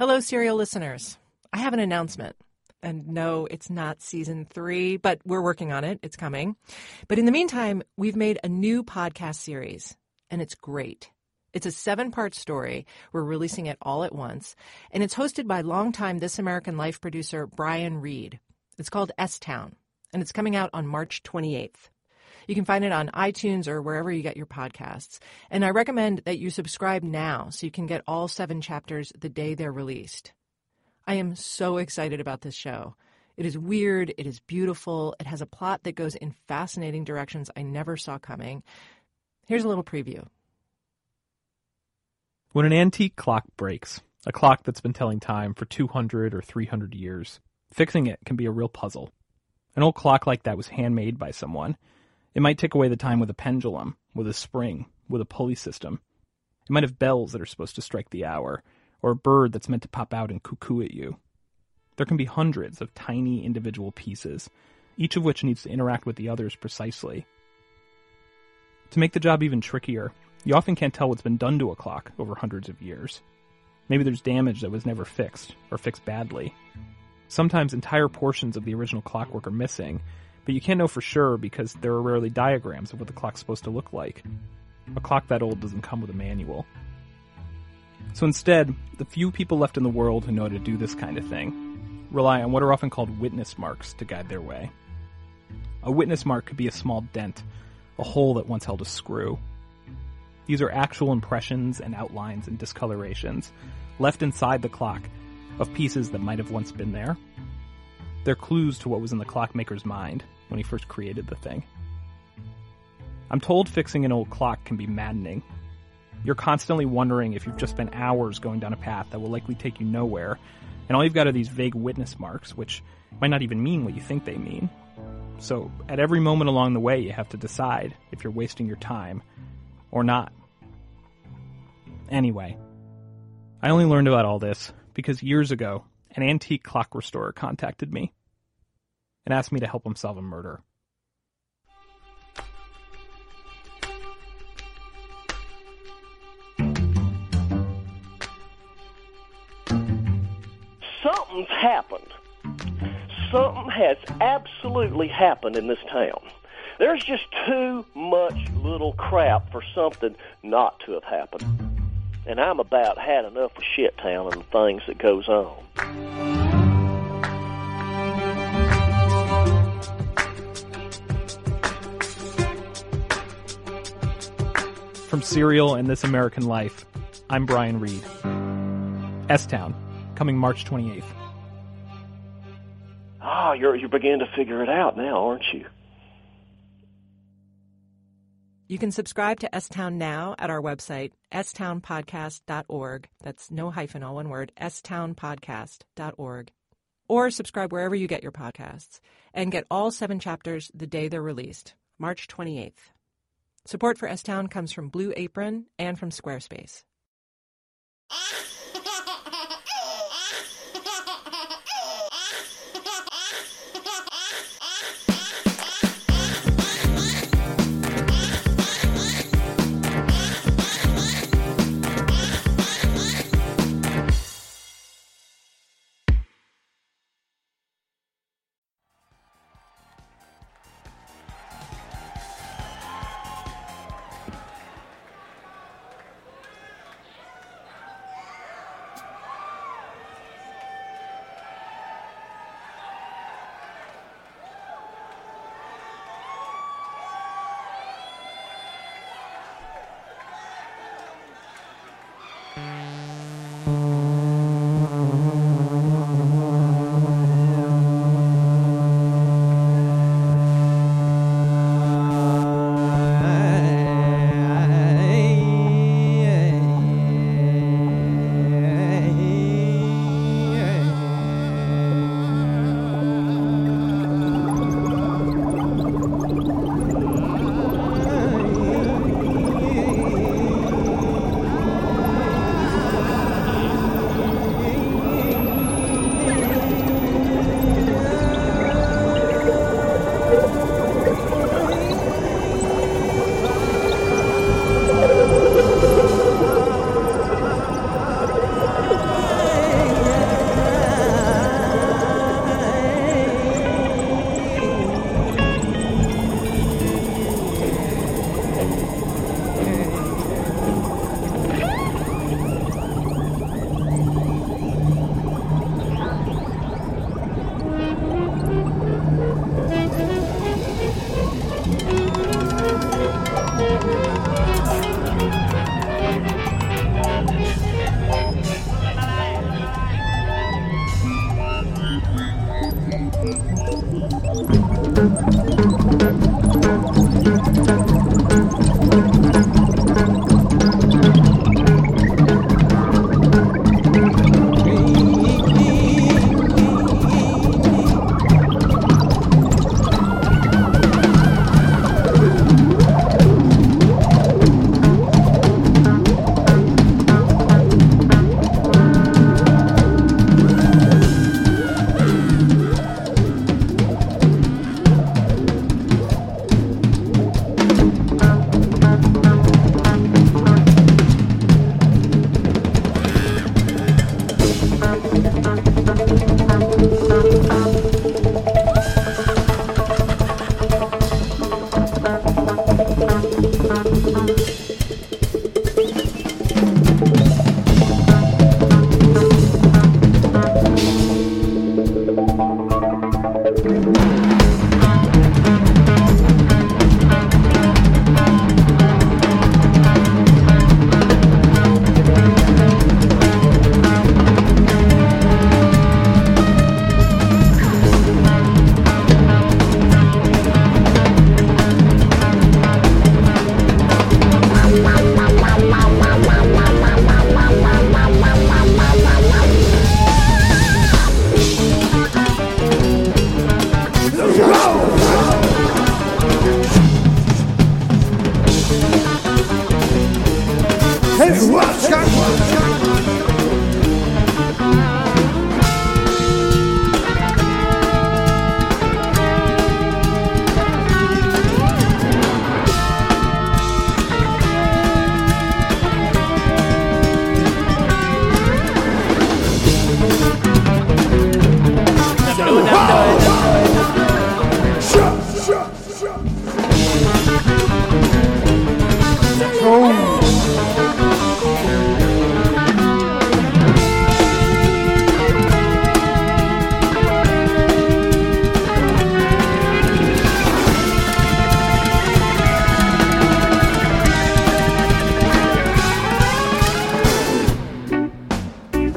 Hello, serial listeners. I have an announcement. And no, it's not season three, but we're working on it. It's coming. But in the meantime, we've made a new podcast series, and it's great. It's a seven part story. We're releasing it all at once. And it's hosted by longtime This American Life producer Brian Reed. It's called S Town, and it's coming out on March 28th. You can find it on iTunes or wherever you get your podcasts. And I recommend that you subscribe now so you can get all seven chapters the day they're released. I am so excited about this show. It is weird, it is beautiful, it has a plot that goes in fascinating directions I never saw coming. Here's a little preview. When an antique clock breaks, a clock that's been telling time for 200 or 300 years, fixing it can be a real puzzle. An old clock like that was handmade by someone. It might tick away the time with a pendulum, with a spring, with a pulley system. It might have bells that are supposed to strike the hour, or a bird that's meant to pop out and cuckoo at you. There can be hundreds of tiny individual pieces, each of which needs to interact with the others precisely. To make the job even trickier, you often can't tell what's been done to a clock over hundreds of years. Maybe there's damage that was never fixed, or fixed badly. Sometimes entire portions of the original clockwork are missing, but you can't know for sure because there are rarely diagrams of what the clock's supposed to look like. A clock that old doesn't come with a manual. So instead, the few people left in the world who know how to do this kind of thing rely on what are often called witness marks to guide their way. A witness mark could be a small dent, a hole that once held a screw. These are actual impressions and outlines and discolorations left inside the clock of pieces that might have once been there. They're clues to what was in the clockmaker's mind when he first created the thing. I'm told fixing an old clock can be maddening you're constantly wondering if you've just spent hours going down a path that will likely take you nowhere, and all you've got are these vague witness marks, which might not even mean what you think they mean. So, at every moment along the way, you have to decide if you're wasting your time or not. Anyway, I only learned about all this because years ago, an antique clock restorer contacted me and asked me to help him solve a murder. something's happened. Something has absolutely happened in this town. There's just too much little crap for something not to have happened. And I'm about had enough of shit town and the things that goes on. From Serial and This American Life, I'm Brian Reed. S Town, coming March 28th. Ah, you're you're beginning to figure it out now, aren't you? You can subscribe to S Town now at our website, stownpodcast.org. That's no hyphen, all one word, stownpodcast.org. Or subscribe wherever you get your podcasts and get all seven chapters the day they're released, March 28th. Support for S Town comes from Blue Apron and from Squarespace. Ah!